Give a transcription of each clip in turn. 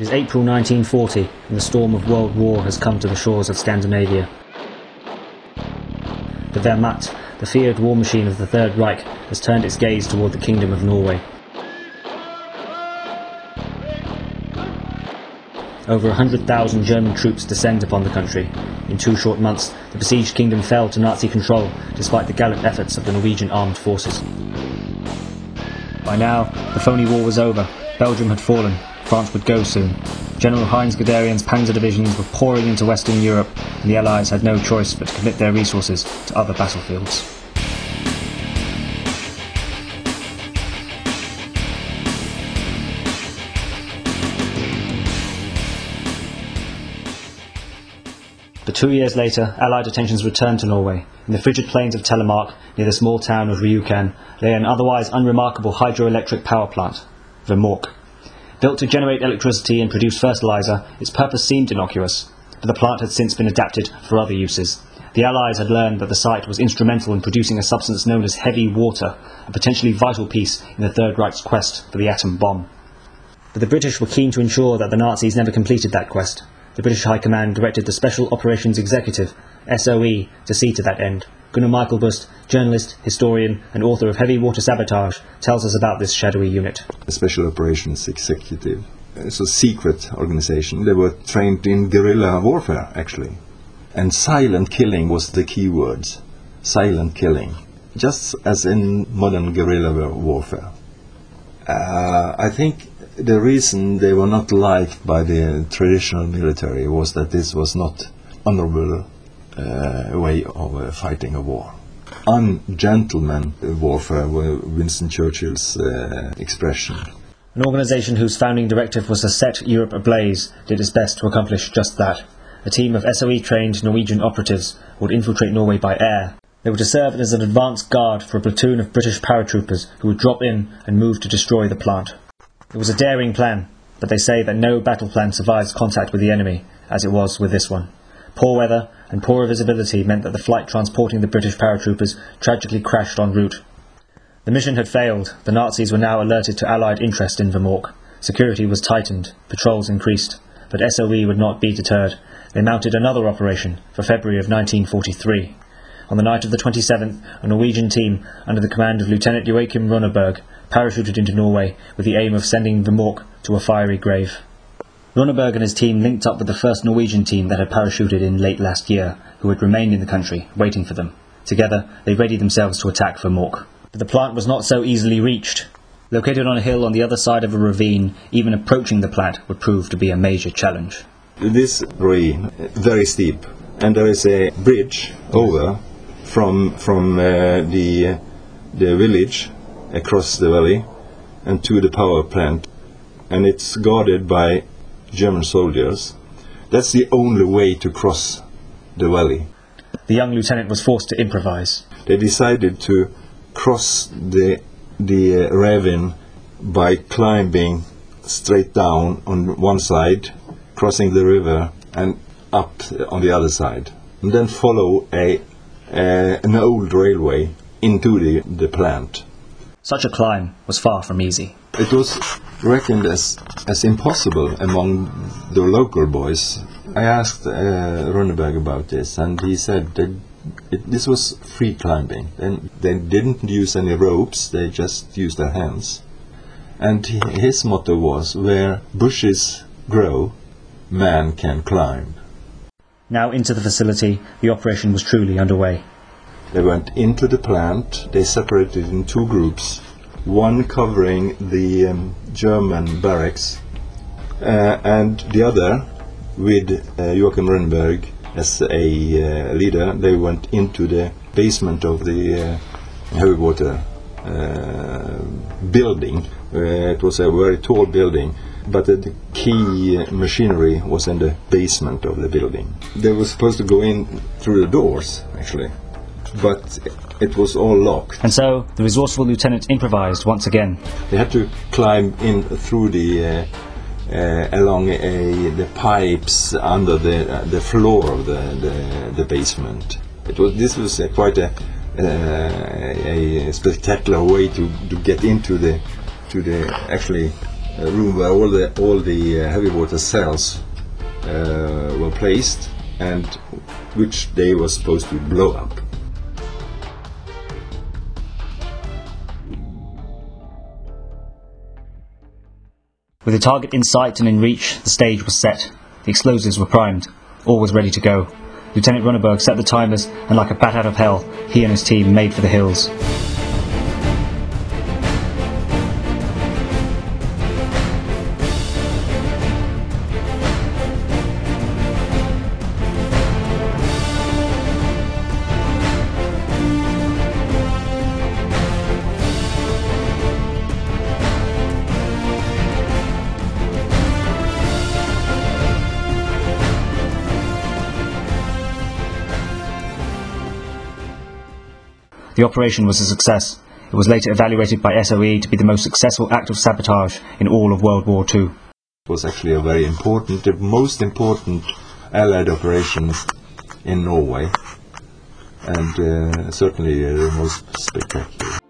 It is April 1940, and the storm of World War has come to the shores of Scandinavia. The Wehrmacht, the feared war machine of the Third Reich, has turned its gaze toward the Kingdom of Norway. Over 100,000 German troops descend upon the country. In two short months, the besieged kingdom fell to Nazi control, despite the gallant efforts of the Norwegian armed forces. By now, the phony war was over. Belgium had fallen. France would go soon. General Heinz Guderian's panzer divisions were pouring into Western Europe, and the Allies had no choice but to commit their resources to other battlefields. But two years later, Allied attentions returned to Norway. In the frigid plains of Telemark, near the small town of Rjukan, lay an otherwise unremarkable hydroelectric power plant, Vemork. Built to generate electricity and produce fertilizer, its purpose seemed innocuous, but the plant had since been adapted for other uses. The Allies had learned that the site was instrumental in producing a substance known as heavy water, a potentially vital piece in the Third Reich's quest for the atom bomb. But the British were keen to ensure that the Nazis never completed that quest. The British High Command directed the Special Operations Executive, SOE, to see to that end. Gunnar Myklebust, journalist, historian, and author of Heavy Water Sabotage, tells us about this shadowy unit. The Special Operations Executive. It's a secret organization. They were trained in guerrilla warfare, actually. And silent killing was the key words. Silent killing. Just as in modern guerrilla warfare. Uh, I think the reason they were not liked by the traditional military was that this was not honorable uh, way of uh, fighting a war. Ungentleman warfare were Winston Churchill's uh, expression. An organisation whose founding directive was to set Europe ablaze did its best to accomplish just that. A team of SOE trained Norwegian operatives would infiltrate Norway by air. They were to serve as an advance guard for a platoon of British paratroopers who would drop in and move to destroy the plant. It was a daring plan, but they say that no battle plan survives contact with the enemy, as it was with this one. Poor weather and poorer visibility meant that the flight transporting the British paratroopers tragically crashed en route. The mission had failed. The Nazis were now alerted to Allied interest in Vemork. Security was tightened, patrols increased, but SOE would not be deterred. They mounted another operation for February of 1943. On the night of the 27th, a Norwegian team, under the command of Lieutenant Joachim Ronneberg, parachuted into Norway with the aim of sending Vemork to a fiery grave. Ronneberg and his team linked up with the first Norwegian team that had parachuted in late last year, who had remained in the country, waiting for them. Together, they readied themselves to attack Vemork. But the plant was not so easily reached. Located on a hill on the other side of a ravine, even approaching the plant would prove to be a major challenge. This ravine, very steep, and there is a bridge over from from uh, the the village across the valley and to the power plant, and it's guarded by German soldiers. That's the only way to cross the valley. The young lieutenant was forced to improvise. They decided to cross the the uh, ravine by climbing straight down on one side, crossing the river, and up on the other side, and then follow a uh, an old railway into the, the plant. Such a climb was far from easy. It was reckoned as, as impossible among the local boys. I asked uh, Ronneberg about this, and he said that it, this was free climbing. And they didn't use any ropes; they just used their hands. And he, his motto was, "Where bushes grow, man can climb." Now into the facility, the operation was truly underway. They went into the plant. They separated in two groups, one covering the um, German barracks, uh, and the other with uh, Joachim Ronneberg as a uh, leader. They went into the basement of the uh, heavy water uh, building. Uh, it was a very tall building, but the key machinery was in the basement of the building. They were supposed to go in through the doors, actually but it was all locked. And so the resourceful lieutenant improvised once again. They had to climb in through the uh, uh, along a, the pipes under the uh, the floor of the, the, the basement. It was this was quite a a spectacular way to, to get into the to the actually uh, room where all the all the uh, heavy water cells uh, were placed, and which they were supposed to blow up. With the target in sight and in reach, the stage was set. The explosives were primed. All was ready to go. Lieutenant Ronneberg set the timers, and like a bat out of hell, he and his team made for the hills. The operation was a success. It was later evaluated by SOE to be the most successful act of sabotage in all of World War II. It was actually a very important, the most important Allied operation in Norway, and uh, certainly uh, the most spectacular.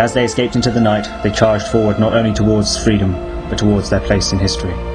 As they escaped into the night, they charged forward not only towards freedom, but towards their place in history.